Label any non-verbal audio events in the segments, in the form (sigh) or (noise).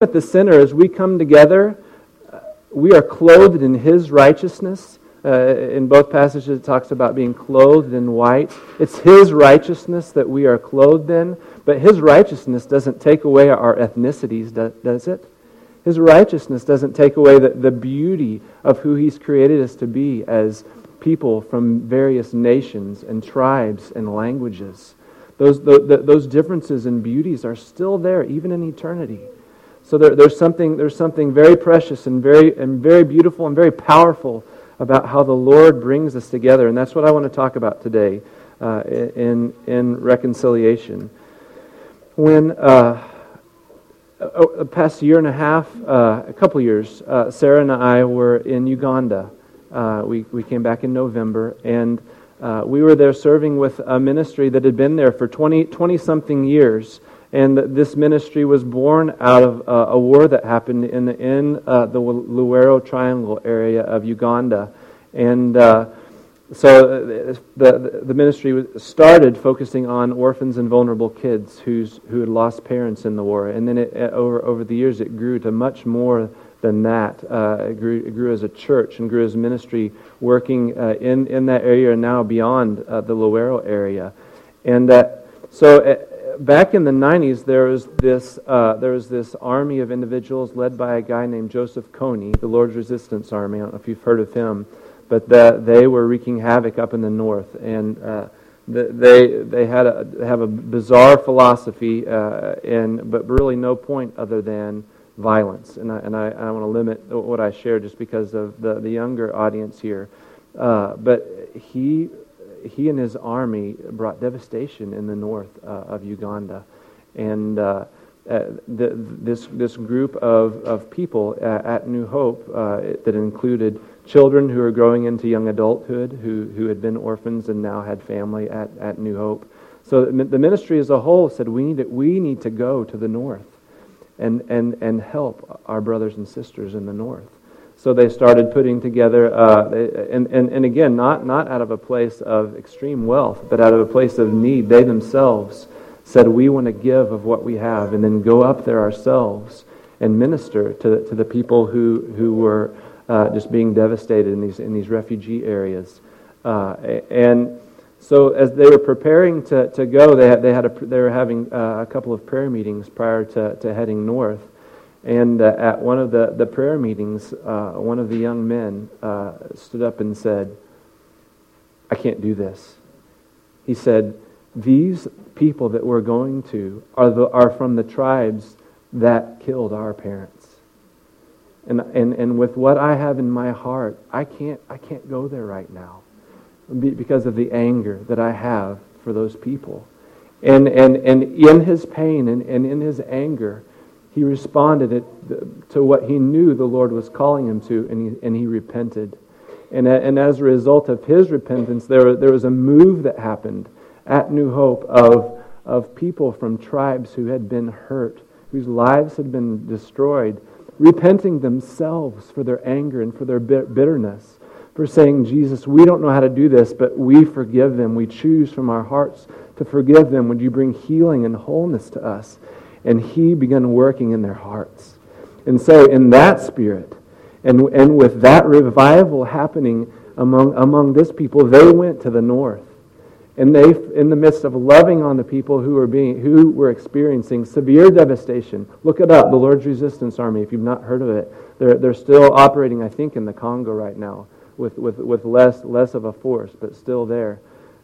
at the center, as we come together, uh, we are clothed in His righteousness. Uh, in both passages, it talks about being clothed in white. It's His righteousness that we are clothed in, but His righteousness doesn't take away our ethnicities, does it? His righteousness doesn't take away the, the beauty of who He's created us to be as people from various nations and tribes and languages. Those, the, the, those differences and beauties are still there, even in eternity. So there, there's, something, there's something very precious and very, and very beautiful and very powerful about how the Lord brings us together. And that's what I want to talk about today uh, in, in reconciliation. When uh, past year and a half, uh, a couple years, uh, Sarah and I were in Uganda. Uh, we, we came back in November, and uh, we were there serving with a ministry that had been there for 20, 20 something years. And this ministry was born out of uh, a war that happened in, in uh, the Luwero Triangle area of Uganda. And uh, so uh, the, the ministry started focusing on orphans and vulnerable kids who's, who had lost parents in the war. And then it, uh, over, over the years, it grew to much more than that. Uh, it, grew, it grew as a church and grew as ministry working in, in that area and now beyond the Luwero area. And so back in the 90s, there was this uh, there was this army of individuals led by a guy named Joseph Kony, the Lord's Resistance Army. I don't know if you've heard of him, but the, they were wreaking havoc up in the north, and uh, they they had a have a bizarre philosophy, uh, and but really no point other than violence. And I and I, I want to limit what I share just because of the the younger audience here. Uh, but he he and his army brought devastation in the north uh, of Uganda. And uh, uh, the, this, this group of, of people at New Hope that included children who were growing into young adulthood, who, who had been orphans and now had family at, at New Hope. So the ministry as a whole said, we need to, we need to go to the north and, and, and help our brothers and sisters in the north. So they started putting together, uh, and, and, and again, not, not out of a place of extreme wealth, but out of a place of need. They themselves said, We want to give of what we have, and then go up there ourselves and minister to, to the people who, who were uh, just being devastated in these, in these refugee areas. Uh, and so as they were preparing to, to go, they, had, they, had a, they were having uh, a couple of prayer meetings prior to, to heading north. And uh, at one of the, the prayer meetings, uh, one of the young men uh, stood up and said, I can't do this. He said, These people that we're going to are, the, are from the tribes that killed our parents. And, and, and with what I have in my heart, I can't, I can't go there right now because of the anger that I have for those people. And, and, and in his pain and, and in his anger, he responded to what he knew the Lord was calling him to, and he, and he repented. And, and as a result of his repentance, there, there was a move that happened at New Hope of, of people from tribes who had been hurt, whose lives had been destroyed, repenting themselves for their anger and for their bitterness, for saying, Jesus, we don't know how to do this, but we forgive them. We choose from our hearts to forgive them. Would you bring healing and wholeness to us? And he began working in their hearts. And so, in that spirit, and, and with that revival happening among, among this people, they went to the north. And they, in the midst of loving on the people who were, being, who were experiencing severe devastation, look it up, the Lord's Resistance Army, if you've not heard of it. They're, they're still operating, I think, in the Congo right now with, with, with less, less of a force, but still there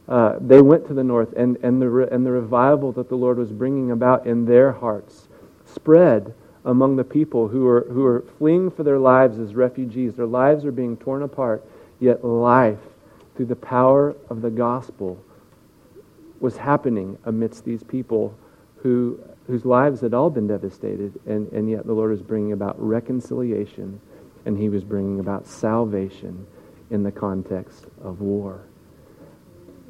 uh, they went to the north, and, and, the, re- and the revival that the Lord was bringing about in their hearts spread among the people who were, who were fleeing for their lives as refugees. Their lives are being torn apart, yet life, through the power of the gospel, was happening amidst these people who, whose lives had all been devastated, and, and yet the Lord was bringing about reconciliation, and He was bringing about salvation in the context of war.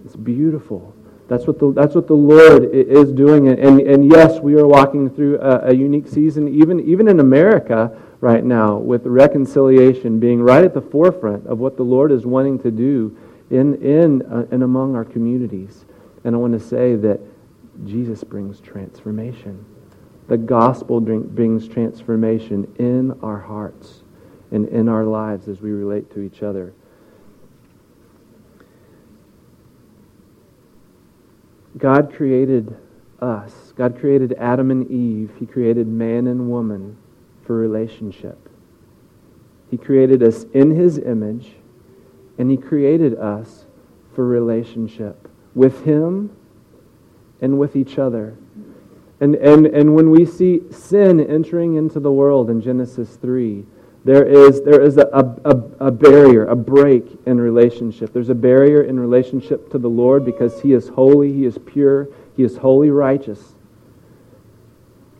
It's beautiful. That's what the, that's what the Lord is doing. And, and yes, we are walking through a, a unique season, even, even in America right now, with reconciliation being right at the forefront of what the Lord is wanting to do in, in uh, and among our communities. And I want to say that Jesus brings transformation. The gospel brings transformation in our hearts and in our lives as we relate to each other. God created us. God created Adam and Eve. He created man and woman for relationship. He created us in His image, and He created us for relationship with Him and with each other. And, and, and when we see sin entering into the world in Genesis 3, there is, there is a, a, a barrier, a break in relationship. There's a barrier in relationship to the Lord because He is holy, He is pure, He is wholly righteous.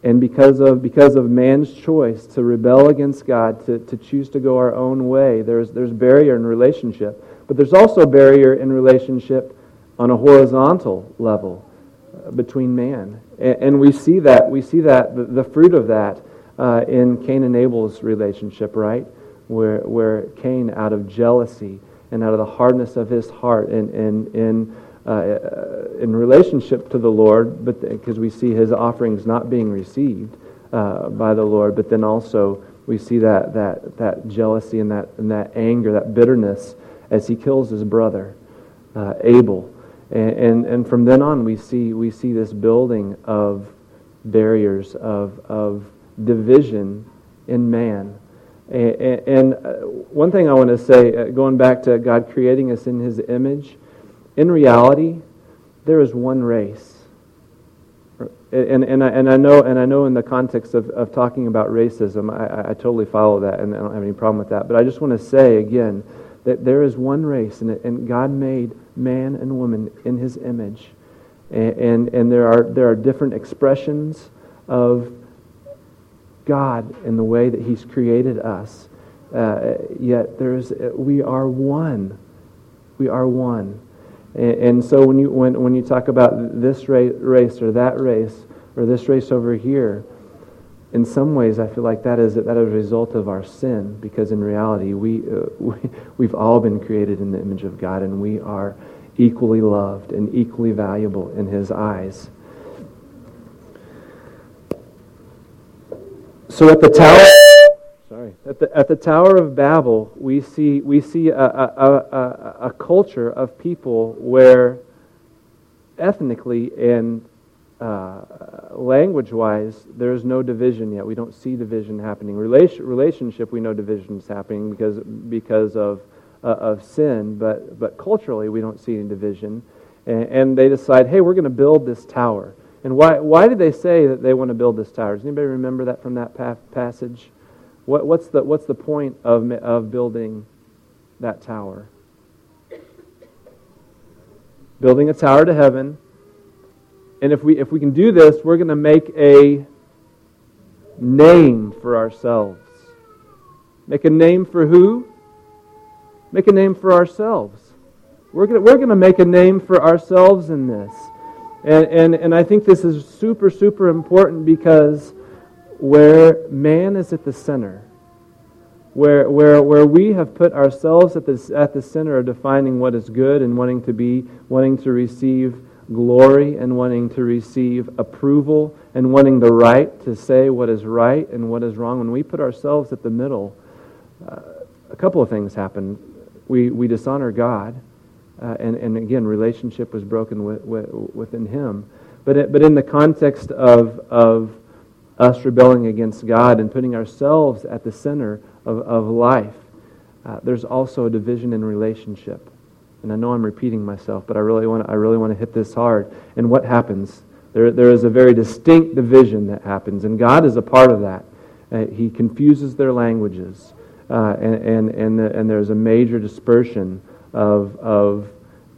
And because of, because of man's choice to rebel against God, to, to choose to go our own way, there's, there's barrier in relationship. But there's also barrier in relationship on a horizontal level uh, between man. And, we see that, we see that, the fruit of that uh, in Cain and Abel's relationship, right? Where, where Cain, out of jealousy and out of the hardness of his heart and, and, and uh, in relationship to the Lord, but because we see his offerings not being received uh, by the Lord, but then also we see that, that, that jealousy and that, and that anger, that bitterness as he kills his brother, uh, Abel. And, and, and, from then on, we see, we see this building of barriers, of, of division in man. And, uh, one thing I want to say, uh, going back to God creating us in his image, in reality, there is one race. And, and, I, and, I know, and I know in the context of, of talking about racism, I, I totally follow that and I don't have any problem with that. But I just want to say again that there is one race, and, and God made man and woman in his image. And, and, and there, are, there are different expressions of God in the way that he's created us. Uh, yet there's, we are one. We are one. And, and, so when you, when, when you talk about this race or that race or this race over here, in some ways I feel like that is, that is a result of our sin because in reality we, uh, (laughs) we, we've all been created in the image of God and we are equally loved and equally valuable in his eyes. So at the tower sorry. At the, at the Tower of Babel, we see, we see a, a, a, a culture of people where ethnically and uh, language wise, there's no division yet. We don't see division happening. Relation, relationship, we know division is happening because, because of, uh, of sin, but, but culturally, we don't see any division. And, and they decide, hey, we're going to build this tower. And why, why did they say that they want to build this tower? Does anybody remember that from that pa- passage? What, what's, the, what's the point of, of building that tower? Building a tower to heaven. And if we, if we can do this, we're going to make a name for ourselves. Make a name for who? Make a name for ourselves. We're going we're to make a name for ourselves in this. And, and, and I think this is super, super important because where man is at the center, where, where, where we have put ourselves at the, at the center of defining what is good and wanting to be, wanting to receive glory and wanting to receive approval and wanting the right to say what is right and what is wrong, when we put ourselves at the middle, uh, a couple of things happen. We, we dishonor God, uh, and, and again, relationship was broken with, with, within Him. But, it, but in the context of, of us rebelling against God and putting ourselves at the center of, of life, uh, there's also a division in relationship. And I know I'm repeating myself, but I really want to, I really want to hit this hard. And what happens? There, there is a very distinct division that happens, and God is a part of that. Uh, he confuses their languages, uh, and, and, and, the, and there's a major dispersion of, of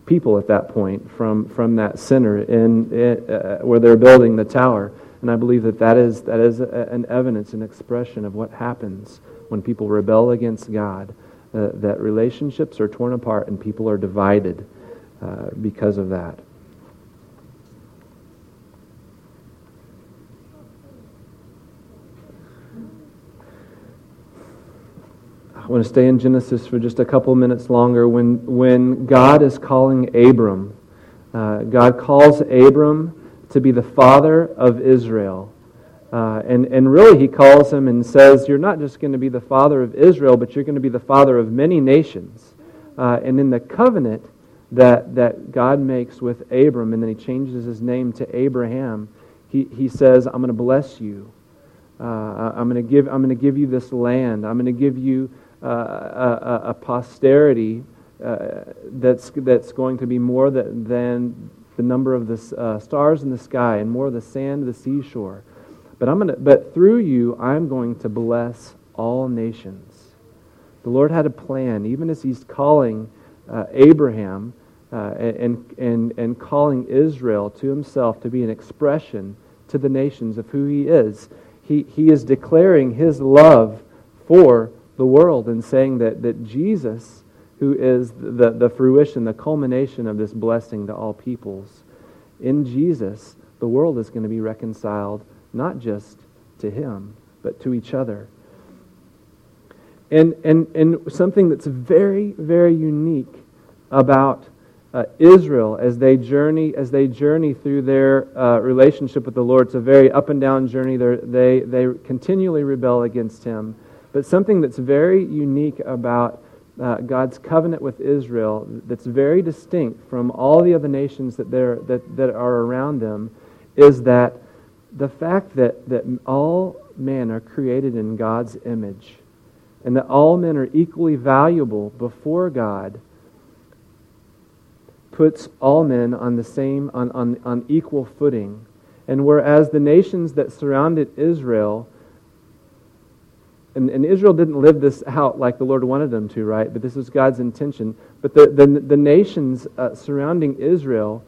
people at that point from, from that center in, uh, where they're building the tower. And I believe that that is, that is a, an evidence, an expression of what happens when people rebel against God, uh, that relationships are torn apart and people are divided uh, because of that. I want to stay in Genesis for just a couple minutes longer. When, when God is calling Abram, uh, God calls Abram to be the father of Israel. Uh, and, and really, he calls him and says, You're not just going to be the father of Israel, but you're going to be the father of many nations. Uh, and in the covenant that, that God makes with Abram, and then he changes his name to Abraham, he, he says, I'm going to bless you. Uh, I'm going to give I'm going to give you this land. I'm going to give you a, a, posterity uh, that's that's going to be more than, than the number of the uh, stars in the sky and more of the sand of the seashore. But I'm to but through you I'm going to bless all nations. The Lord had a plan, even as He's calling uh, Abraham uh, and, and, and calling Israel to Himself to be an expression to the nations of who He is he, he is declaring his love for the world and saying that, that Jesus, who is the, the fruition, the culmination of this blessing to all peoples, in Jesus, the world is going to be reconciled not just to him, but to each other. And, and, and something that's very, very unique about uh, Israel as they journey as they journey through their uh, relationship with the Lord. It's a very up and down journey. They're, they they continually rebel against Him. But something that's very unique about uh, God's covenant with Israel, that's very distinct from all the other nations that that that are around them, is that the fact that that all men are created in God's image, and that all men are equally valuable before God puts all men on the same, on, on, on equal footing. And whereas the nations that surrounded Israel, and, and, Israel didn't live this out like the Lord wanted them to, right? But this was God's intention. But the, the, the nations uh, surrounding Israel,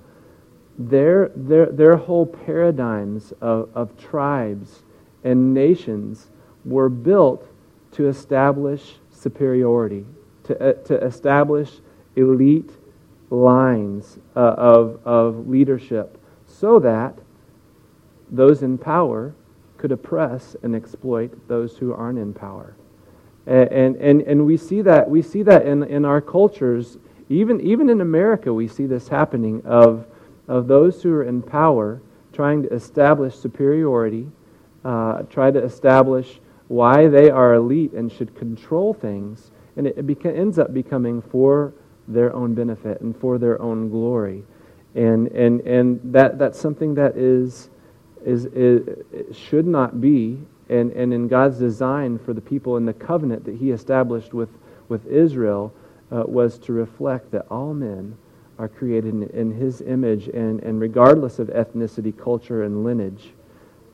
their, their, their whole paradigms of, of tribes and nations were built to establish superiority, to, uh, to establish elite lines uh, of, of leadership so that those in power could oppress and exploit those who aren't in power. And, and, and we see that, we see that in, in our cultures, even, even in America, we see this happening of, of those who are in power trying to establish superiority, uh, try to establish why they are elite and should control things, and it, it beca- ends up becoming for their own benefit and for their own glory. And, and, and that, that's something that is, is, is, should not be. And, and in God's design for the people in the covenant that He established with, with Israel uh, was to reflect that all men are created in, in His image, and, and regardless of ethnicity, culture, and lineage,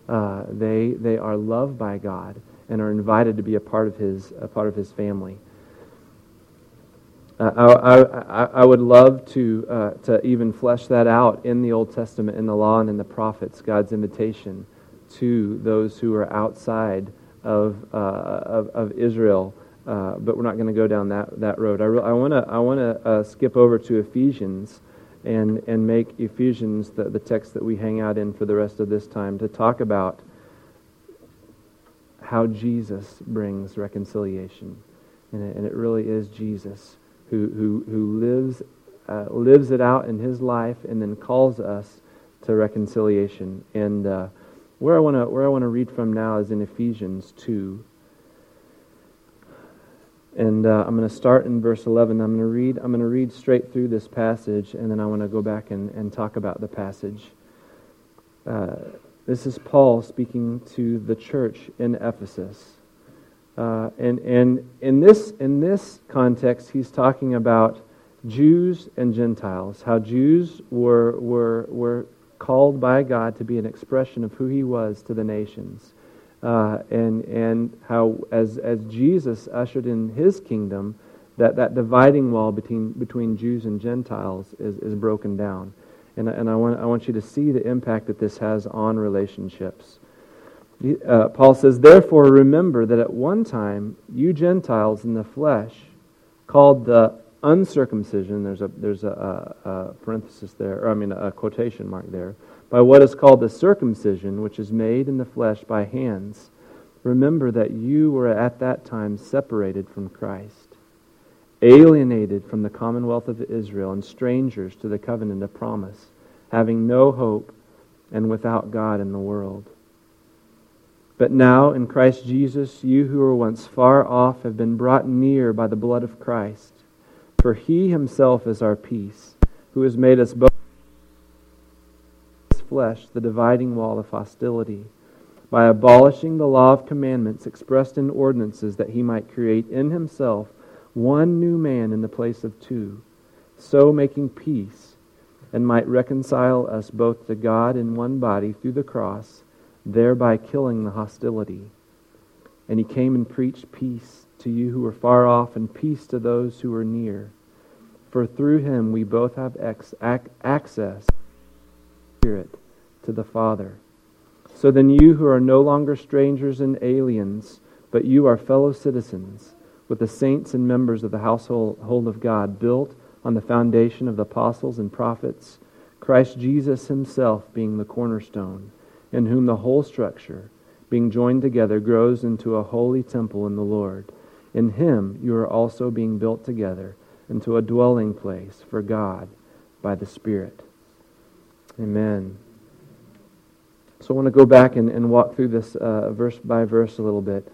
uh, they, they are loved by God and are invited to be a part of His, a part of his family. I, I, I, would love to, uh, to even flesh that out in the Old Testament, in the law and in the prophets, God's invitation to those who are outside of, uh, of, of, Israel. Uh, but we're not going to go down that, that road. I, re- I want to I wanna, uh, skip over to Ephesians and, and make Ephesians the, the text that we hang out in for the rest of this time to talk about how Jesus brings reconciliation. And it, and it really is Jesus who, who, who lives, uh, lives it out in his life and then calls us to reconciliation. And uh, where I want to where I want to read from now is in Ephesians two. And uh, I'm going to start in verse 11. I'm going to read. I'm going to read straight through this passage, and then I want to go back and, and talk about the passage. Uh, this is Paul speaking to the church in Ephesus. Uh, and and in, this, in this context, he's talking about Jews and Gentiles, how Jews were, were, were called by God to be an expression of who he was to the nations. Uh, and, and how, as, as Jesus ushered in his kingdom, that, that dividing wall between, between Jews and Gentiles is, is broken down. And, and I, want, I want you to see the impact that this has on relationships. Uh, Paul says, Therefore, remember that at one time you Gentiles in the flesh, called the uncircumcision, there's a, there's a, a, a parenthesis there, or I mean a quotation mark there, by what is called the circumcision, which is made in the flesh by hands. Remember that you were at that time separated from Christ, alienated from the commonwealth of Israel, and strangers to the covenant of promise, having no hope and without God in the world. But now, in Christ Jesus, you who were once far off have been brought near by the blood of Christ. For he himself is our peace, who has made us both flesh the dividing wall of hostility, by abolishing the law of commandments expressed in ordinances, that he might create in himself one new man in the place of two, so making peace, and might reconcile us both to God in one body through the cross thereby killing the hostility. And he came and preached peace to you who were far off and peace to those who were near. For through him we both have ex- ac- access Spirit to the Father. So then you who are no longer strangers and aliens, but you are fellow citizens with the saints and members of the household of God, built on the foundation of the apostles and prophets, Christ Jesus himself being the cornerstone in whom the whole structure, being joined together, grows into a holy temple in the Lord. In him you are also being built together into a dwelling place for God by the Spirit. Amen. So I want to go back and, and walk through this uh, verse by verse a little bit.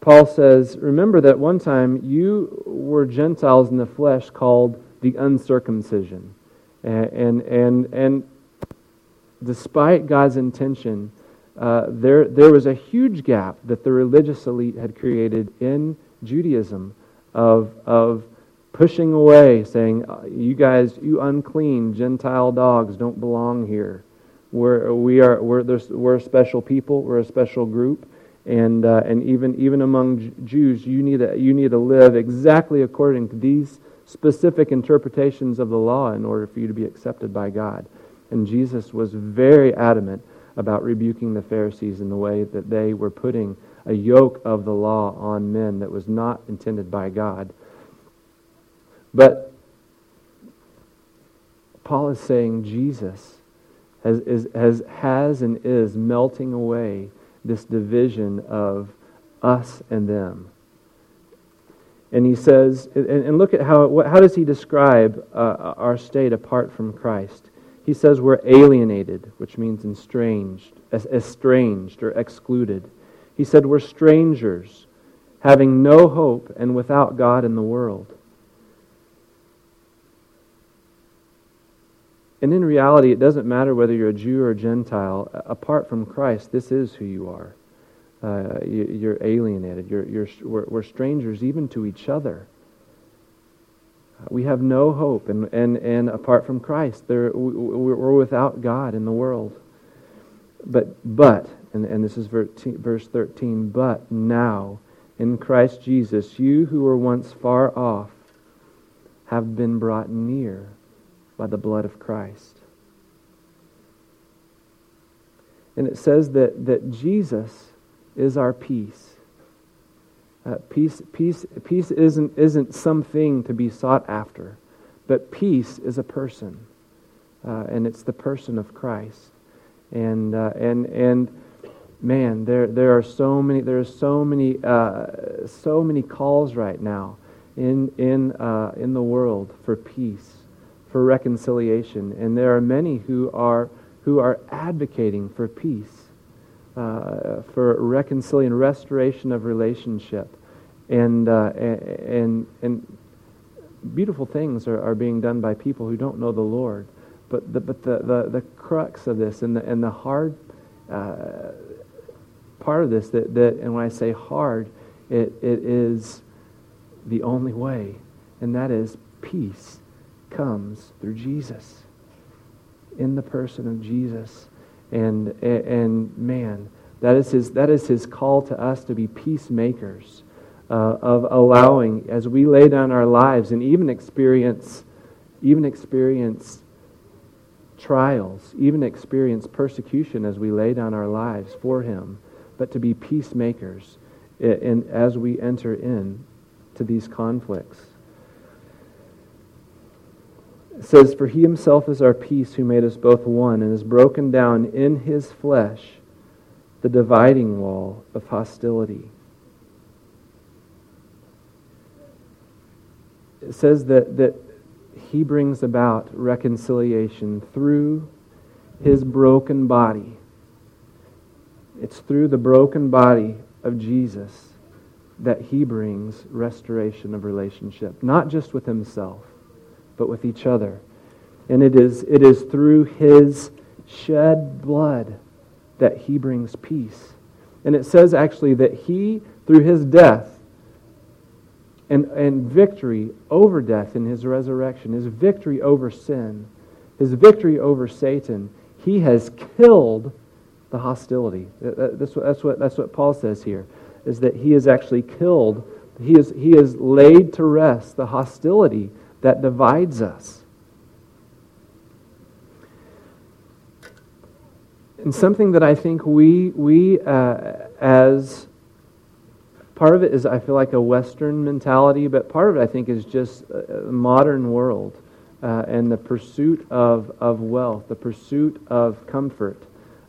Paul says, Remember that one time you were Gentiles in the flesh called the uncircumcision. And, and, and, and despite God's intention, uh, there, there was a huge gap that the religious elite had created in Judaism of, of pushing away, saying, uh, You guys, you unclean Gentile dogs don't belong here. We're, we are, we're, we're a special people, we're a special group. And, uh, and even, even among Jews, you need, you need to live exactly according to these specific interpretations of the law in order for you to be accepted by God. And Jesus was very adamant about rebuking the Pharisees in the way that they were putting a yoke of the law on men that was not intended by God. But Paul is saying Jesus has, is, has, has and is melting away this division of us and them. And he says, and, look at how, how does he describe uh, our state apart from Christ? He says we're alienated, which means estranged, estranged or excluded. He said we're strangers, having no hope and without God in the world. And in reality, it doesn't matter whether you're a Jew or a Gentile. Apart from Christ, this is who you are. Uh, you, are alienated. You're, you're, we're, we're strangers even to each other. We have no hope, and, and, and apart from Christ, there, we're without God in the world. But, but and, and this is verse 13, but now in Christ Jesus, you who were once far off have been brought near by the blood of Christ. And it says that, that Jesus is our peace. Uh, peace, peace, peace isn't, isn't something to be sought after, but peace is a person, uh, and it's the person of Christ. And, uh, and, and man, there, there are so many, there are so many, uh, so many calls right now in, in, uh, in the world for peace, for reconciliation. And there are many who are, who are advocating for peace. Uh, for reconciliation, restoration of relationship and, uh, and, and beautiful things are, are being done by people who don't know the Lord. But the, but the, the, the crux of this and the, and the hard uh, part of this, that, that, and when I say hard, it, it is the only way, and that is peace comes through Jesus, in the person of Jesus. And, and man, that is, his, that is his call to us to be peacemakers uh, of allowing as we lay down our lives and even experience even experience trials even experience persecution as we lay down our lives for him but to be peacemakers in, in as we enter in to these conflicts says for he himself is our peace who made us both one and has broken down in his flesh the dividing wall of hostility it says that, that he brings about reconciliation through his broken body. It's through the broken body of Jesus that he brings restoration of relationship, not just with himself, but with each other. And it is, it is through his shed blood that he brings peace. And it says actually that he, through his death and, and victory over death in his resurrection, his victory over sin, his victory over Satan, he has killed the hostility. That's what, that's what, that's what Paul says here, is that he has actually killed, he has, he has laid to rest the hostility that divides us. And something that I think we, we uh, as part of it is, I feel like, a Western mentality, but part of it, I think, is just a modern world uh, and the pursuit of, of wealth, the pursuit of comfort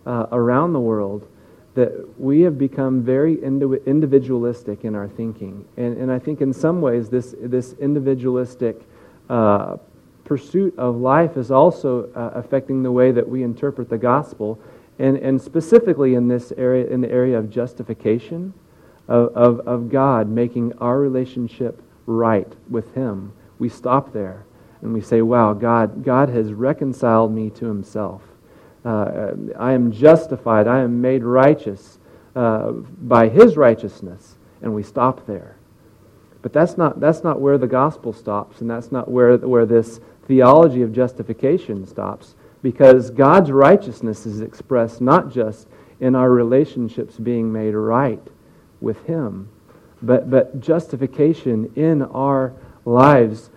uh, around the world, that we have become very individualistic in our thinking. And, and I think in some ways, this, this individualistic uh, pursuit of life is also uh, affecting the way that we interpret the gospel and, and specifically in this area, in the area of justification, of, of, of God making our relationship right with Him, we stop there and we say, wow, God, God has reconciled me to Himself. Uh, I am justified, I am made righteous uh, by His righteousness, and we stop there. But that's not, that's not where the gospel stops, and that's not where, where this theology of justification stops because God's righteousness is expressed not just in our relationships being made right with Him, but, but justification in our lives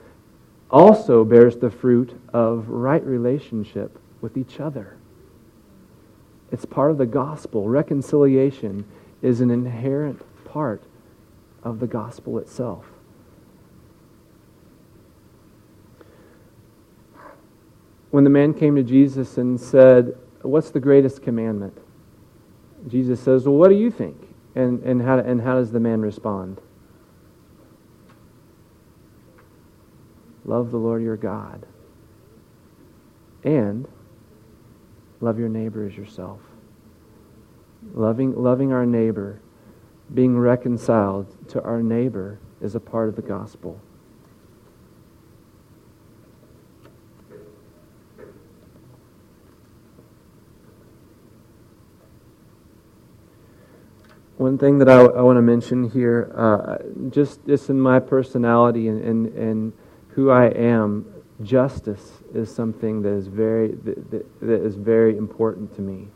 also bears the fruit of right relationship with each other. It's part of the gospel. Reconciliation is an inherent part of the gospel itself. when the man came to Jesus and said, What's the greatest commandment? Jesus says, Well, what do you think? And, and, how, and how does the man respond? Love the Lord your God. And love your neighbor as yourself. Loving, loving our neighbor, being reconciled to our neighbor is a part of the gospel. one thing that I, I want to mention here, uh, just, just in my personality and, and, and who I am, justice is something that is very, that, that, that is very important to me.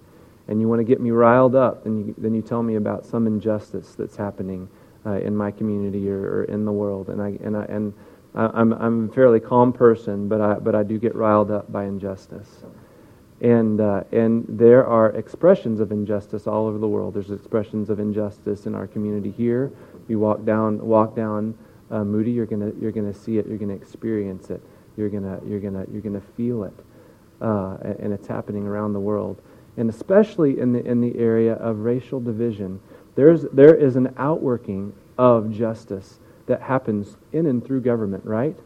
And you want to get me riled up, then you, then you tell me about some injustice that's happening uh, in my community or, or, in the world. And, I, and, I, and I'm, I'm a fairly calm person, but I, but I do get riled up by injustice. And, uh, and there are expressions of injustice all over the world. There's expressions of injustice in our community here. You walk down, walk down uh, Moody, you're gonna, you're gonna see it. You're gonna experience it. You're gonna, you're gonna, you're gonna feel it, uh, and it's happening around the world. And especially in the in the area of racial division, there's there is an outworking of justice that happens in and through government, right?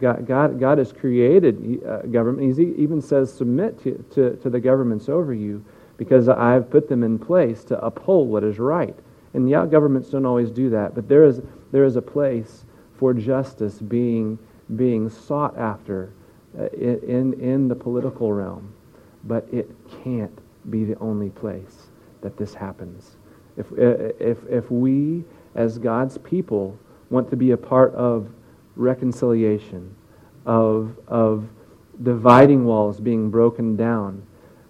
God, God, God has created uh, government. He even says, submit to, to, to the governments over you because I've put them in place to uphold what is right. And yeah, governments don't always do that, but there is, there is a place for justice being, being sought after uh, in, in the political realm. But it can't be the only place that this happens. If, uh, if, if we, as God's people, want to be a part of reconciliation, of, of dividing walls being broken down,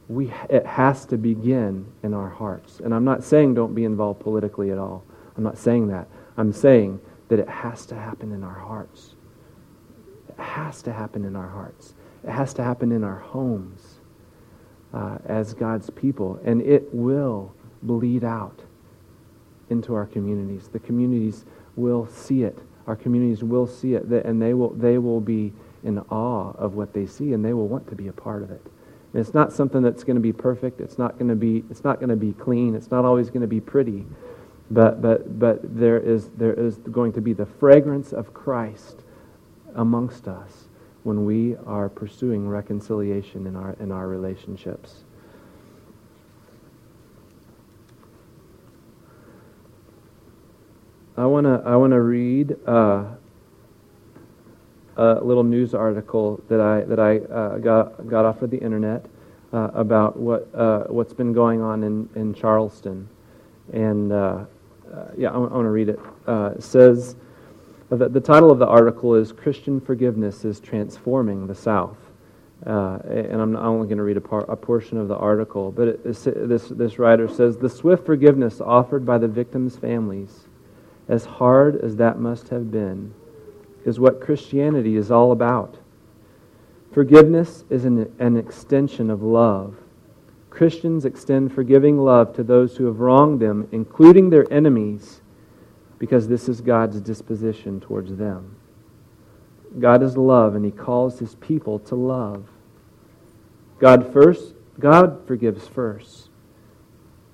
we, it has to begin in our hearts. And I'm not saying don't be involved politically at all. I'm not saying that. I'm saying that it has to happen in our hearts. It has to happen in our hearts. It has to happen in our homes uh, as God's people. And it will bleed out into our communities. The communities will see it our communities will see it, and they will, they will be in awe of what they see, and they will want to be a part of it. And it's not something that's going to be perfect. It's not going to be, it's not going to be clean. It's not always going to be pretty. But, but, but there, is, there is going to be the fragrance of Christ amongst us when we are pursuing reconciliation in our, in our relationships. I want to I wanna read uh, a little news article that I, that I uh, got, got off of the internet uh, about what, uh, what's been going on in, in Charleston. And uh, uh, yeah, I, I want to read it. it says, that the title of the article is "Christian Forgiveness is Transforming the South." Uh, and I'm only going to read a, par- a, portion of the article, but it, this, this writer says the swift forgiveness offered by the victims' families, as hard as that must have been, is what Christianity is all about. Forgiveness is an, an extension of love. Christians extend forgiving love to those who have wronged them, including their enemies, because this is God's disposition towards them. God is love, and He calls His people to love. God first, God forgives first,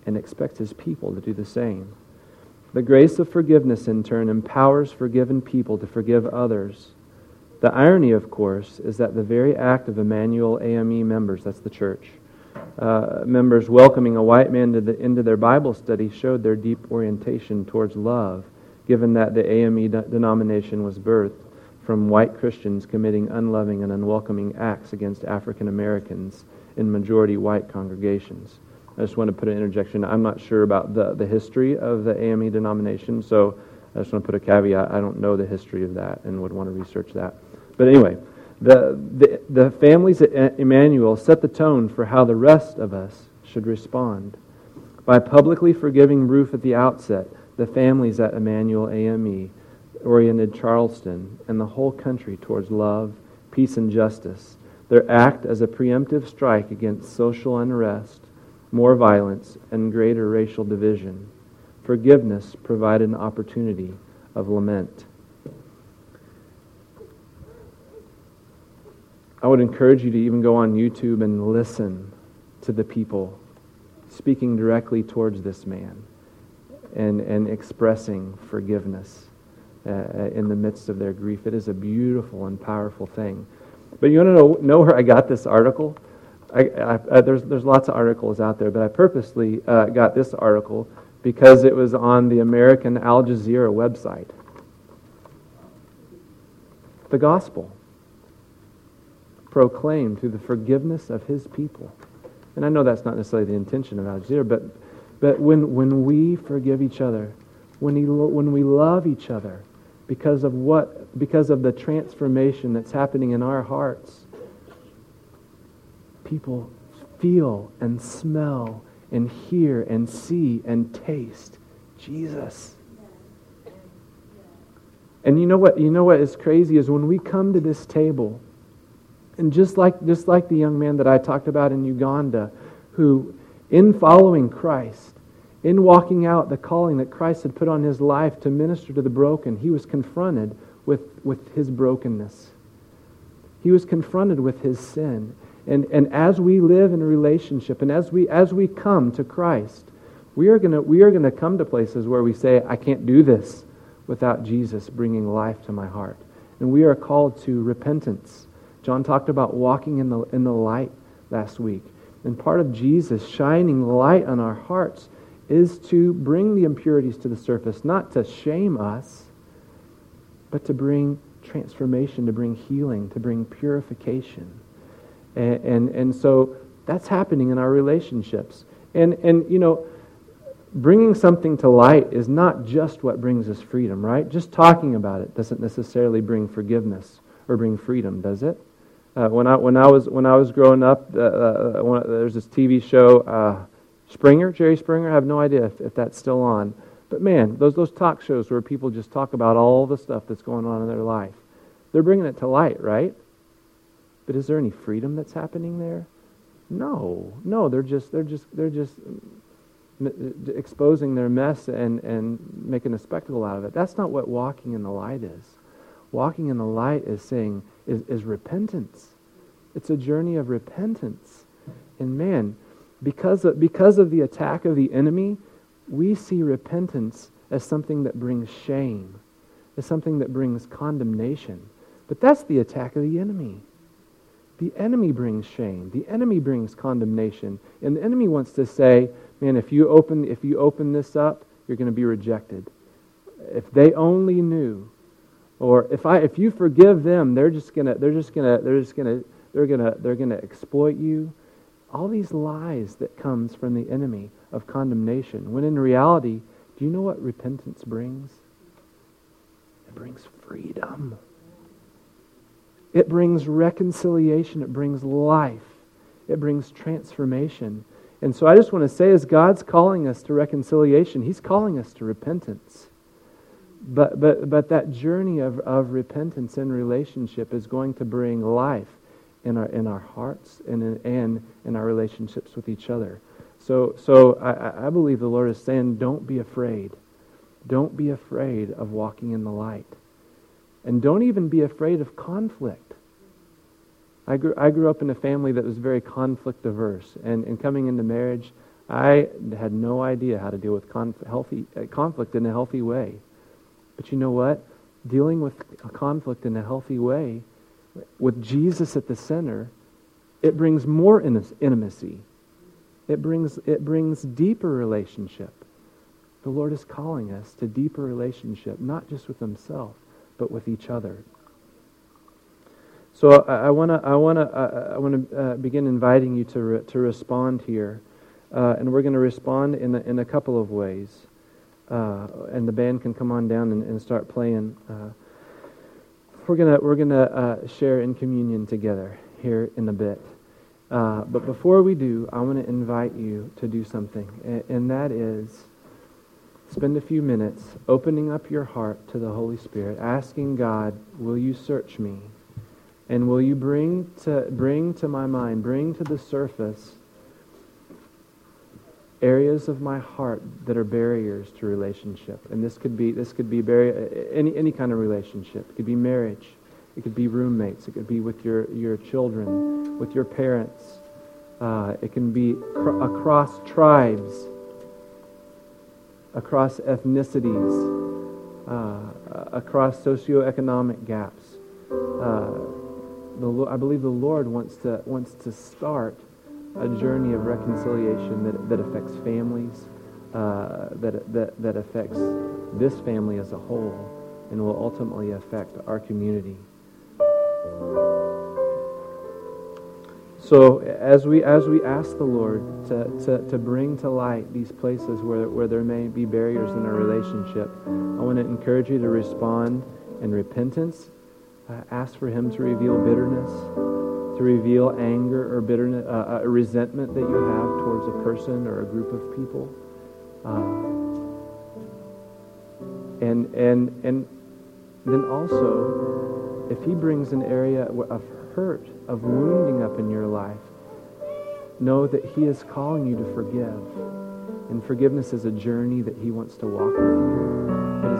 and expects His people to do the same. The grace of forgiveness, in turn, empowers forgiven people to forgive others. The irony, of course, is that the very act of Emanuel AME members, that's the church, uh, members welcoming a white man the, into their Bible study showed their deep orientation towards love, given that the AME de- denomination was birthed from white Christians committing unloving and unwelcoming acts against African Americans in majority white congregations. I just want to put an interjection. I'm not sure about the, the history of the AME denomination, so I just want to put a caveat. I don't know the history of that and would want to research that. But anyway, the, the, the families at Emanuel set the tone for how the rest of us should respond. By publicly forgiving Roof at the outset, the families at Emanuel AME oriented Charleston and the whole country towards love, peace, and justice. Their act as a preemptive strike against social unrest, more violence, and greater racial division. Forgiveness provided an opportunity of lament. I would encourage you to even go on YouTube and listen to the people speaking directly towards this man and, and expressing forgiveness uh, uh, in the midst of their grief. It is a beautiful and powerful thing. But you want to know, know where I got this article? I, I, uh, there's, there's lots of articles out there, but I purposely uh, got this article because it was on the American Al Jazeera website. The gospel proclaimed through the forgiveness of his people. And I know that's not necessarily the intention of Al Jazeera, but, but when, when we forgive each other, when, he, when we love each other, because of what because of the transformation that's happening in our hearts people feel and smell and hear and see and taste Jesus. And you know what you know what is crazy is when we come to this table and just like just like the young man that I talked about in Uganda who in following Christ in walking out the calling that Christ had put on his life to minister to the broken, he was confronted with, with his brokenness. He was confronted with his sin. And, and as we live in relationship and as we, as we come to Christ, we are going we are going to come to places where we say, I can't do this without Jesus bringing life to my heart. And we are called to repentance. John talked about walking in the, in the light last week. And part of Jesus shining light on our hearts is to bring the impurities to the surface, not to shame us, but to bring transformation, to bring healing, to bring purification. And, and, and so that's happening in our relationships. And, and, you know, bringing something to light is not just what brings us freedom, right? Just talking about it doesn't necessarily bring forgiveness or bring freedom, does it? Uh, when, I, when, I was, when I was growing up, uh, uh, there's this TV show, uh, Springer, Jerry Springer, I have no idea if, if that's still on. But man, those, those talk shows where people just talk about all the stuff that's going on in their life, they're bringing it to light, right? But is there any freedom that's happening there? No, no. They're just they're just they're just exposing their mess and and making a spectacle out of it. That's not what walking in the light is. Walking in the light is saying is, is repentance. It's a journey of repentance. And man, because of, because of the attack of the enemy, we see repentance as something that brings shame, as something that brings condemnation. But that's the attack of the enemy. The enemy brings shame. The enemy brings condemnation. And the enemy wants to say, man, if you open, if you open this up, you're going to be rejected. if they only knew, or if I if you forgive them, they're just gonna they're just gonna they're just gonna they're gonna they're gonna exploit you. All these lies that comes from the enemy of condemnation. When in reality, do you know what repentance brings? It brings freedom. It brings reconciliation. It brings life. It brings transformation. And so I just want to say, as God's calling us to reconciliation, He's calling us to repentance. But, but, but that journey of, of repentance and relationship is going to bring life in our, in our hearts and in, and in our relationships with each other. So, so I, I believe the Lord is saying, don't be afraid. Don't be afraid of walking in the light. And don't even be afraid of conflict. I grew, I grew up in a family that was very conflict averse. And, and coming into marriage, I had no idea how to deal with conf- healthy, uh, conflict in a healthy way. But you know what? Dealing with a conflict in a healthy way, with Jesus at the center, it brings more intimacy. It brings, it brings deeper relationship. The Lord is calling us to deeper relationship, not just with Himself, but with each other. So I want to I want to I want to uh, begin inviting you to re, to respond here, uh, and we're going to respond in a, in a couple of ways. Uh, and the band can come on down and, and start playing. Uh, we're gonna we're gonna uh, share in communion together here in a bit. Uh, but before we do, I want to invite you to do something, and, and that is spend a few minutes opening up your heart to the Holy Spirit, asking God, "Will you search me?" And will you bring to, bring to my mind, bring to the surface areas of my heart that are barriers to relationship? And this could be, this could be barrier, any, any kind of relationship. It could be marriage. It could be roommates. It could be with your, your children, with your parents. Uh, it can be cr- across tribes, across ethnicities, uh, across socioeconomic gaps. Uh, the, I believe the Lord wants to, wants to start a journey of reconciliation that, that affects families, uh, that, that, that affects this family as a whole, and will ultimately affect our community. So as we, as we ask the Lord to, to, to bring to light these places where, where there may be barriers in our relationship, I want to encourage you to respond in repentance uh, ask for Him to reveal bitterness, to reveal anger or bitterness, uh, uh, resentment that you have towards a person or a group of people. Uh, and, and, and then also, if He brings an area of hurt, of wounding up in your life, know that He is calling you to forgive. And forgiveness is a journey that He wants to walk with you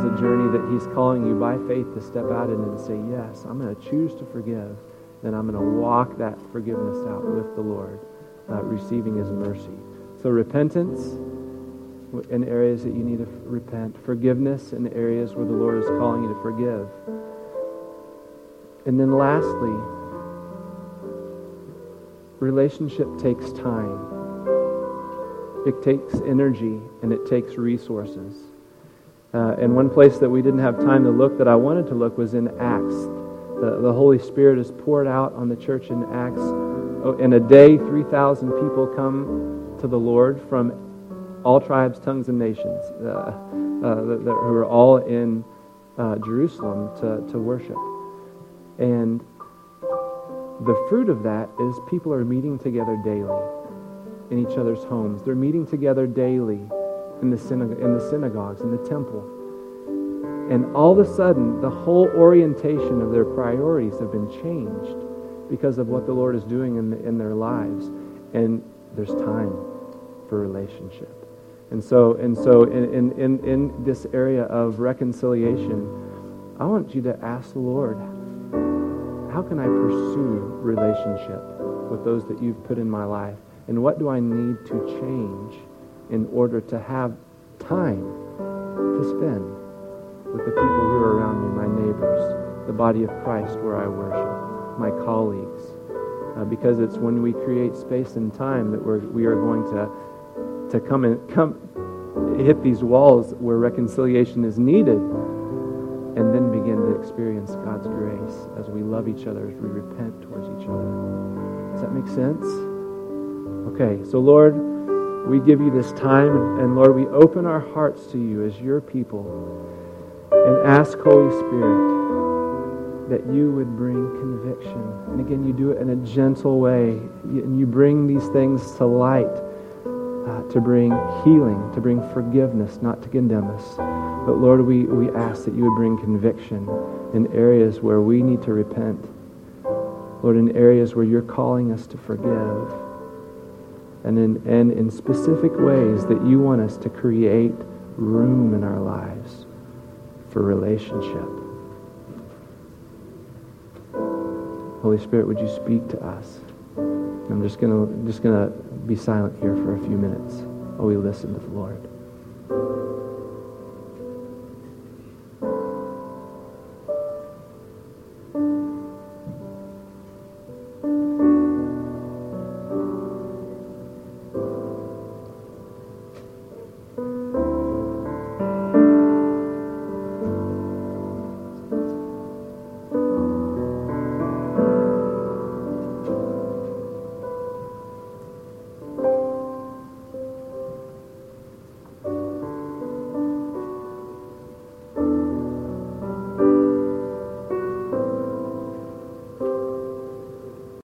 it's a journey that He's calling you by faith to step out in and say, Yes, I'm going to choose to forgive. Then I'm going to walk that forgiveness out with the Lord, uh, receiving His mercy. So repentance in areas that you need to repent, forgiveness in areas where the Lord is calling you to forgive. And then lastly, relationship takes time. It takes energy and it takes resources. Uh, and one place that we didn't have time to look that I wanted to look was in Acts. The, the Holy Spirit is poured out on the church in Acts. Oh, in a day, 3,000 people come to the Lord from all tribes, tongues, and nations uh, uh, who are all in uh, Jerusalem to, to worship. And the fruit of that is people are meeting together daily in each other's homes. They're meeting together daily in the, synagogue, in the synagogues, in the temple. And all of a sudden, the whole orientation of their priorities have been changed because of what the Lord is doing in, the, in their lives. And there's time for relationship. And so, and so in, in, in this area of reconciliation, I want you to ask the Lord, how can I pursue relationship with those that you've put in my life? And what do I need to change in order to have time to spend with the people who are around me, my neighbors, the body of Christ where I worship, my colleagues. Uh, because it's when we create space and time that we're, we are going to, to come, and come, hit these walls where reconciliation is needed and then begin to experience God's grace as we love each other, as we repent towards each other. Does that make sense? Okay, so Lord, we give you this time, and Lord, we open our hearts to you as your people and ask, Holy Spirit, that you would bring conviction. And again, you do it in a gentle way, and you bring these things to light uh, to bring healing, to bring forgiveness, not to condemn us. But Lord, we, we ask that you would bring conviction in areas where we need to repent. Lord, in areas where you're calling us to forgive. And in, and in specific ways that you want us to create room in our lives for relationship. Holy Spirit, would you speak to us? I'm just to just to be silent here for a few minutes while we listen to the Lord.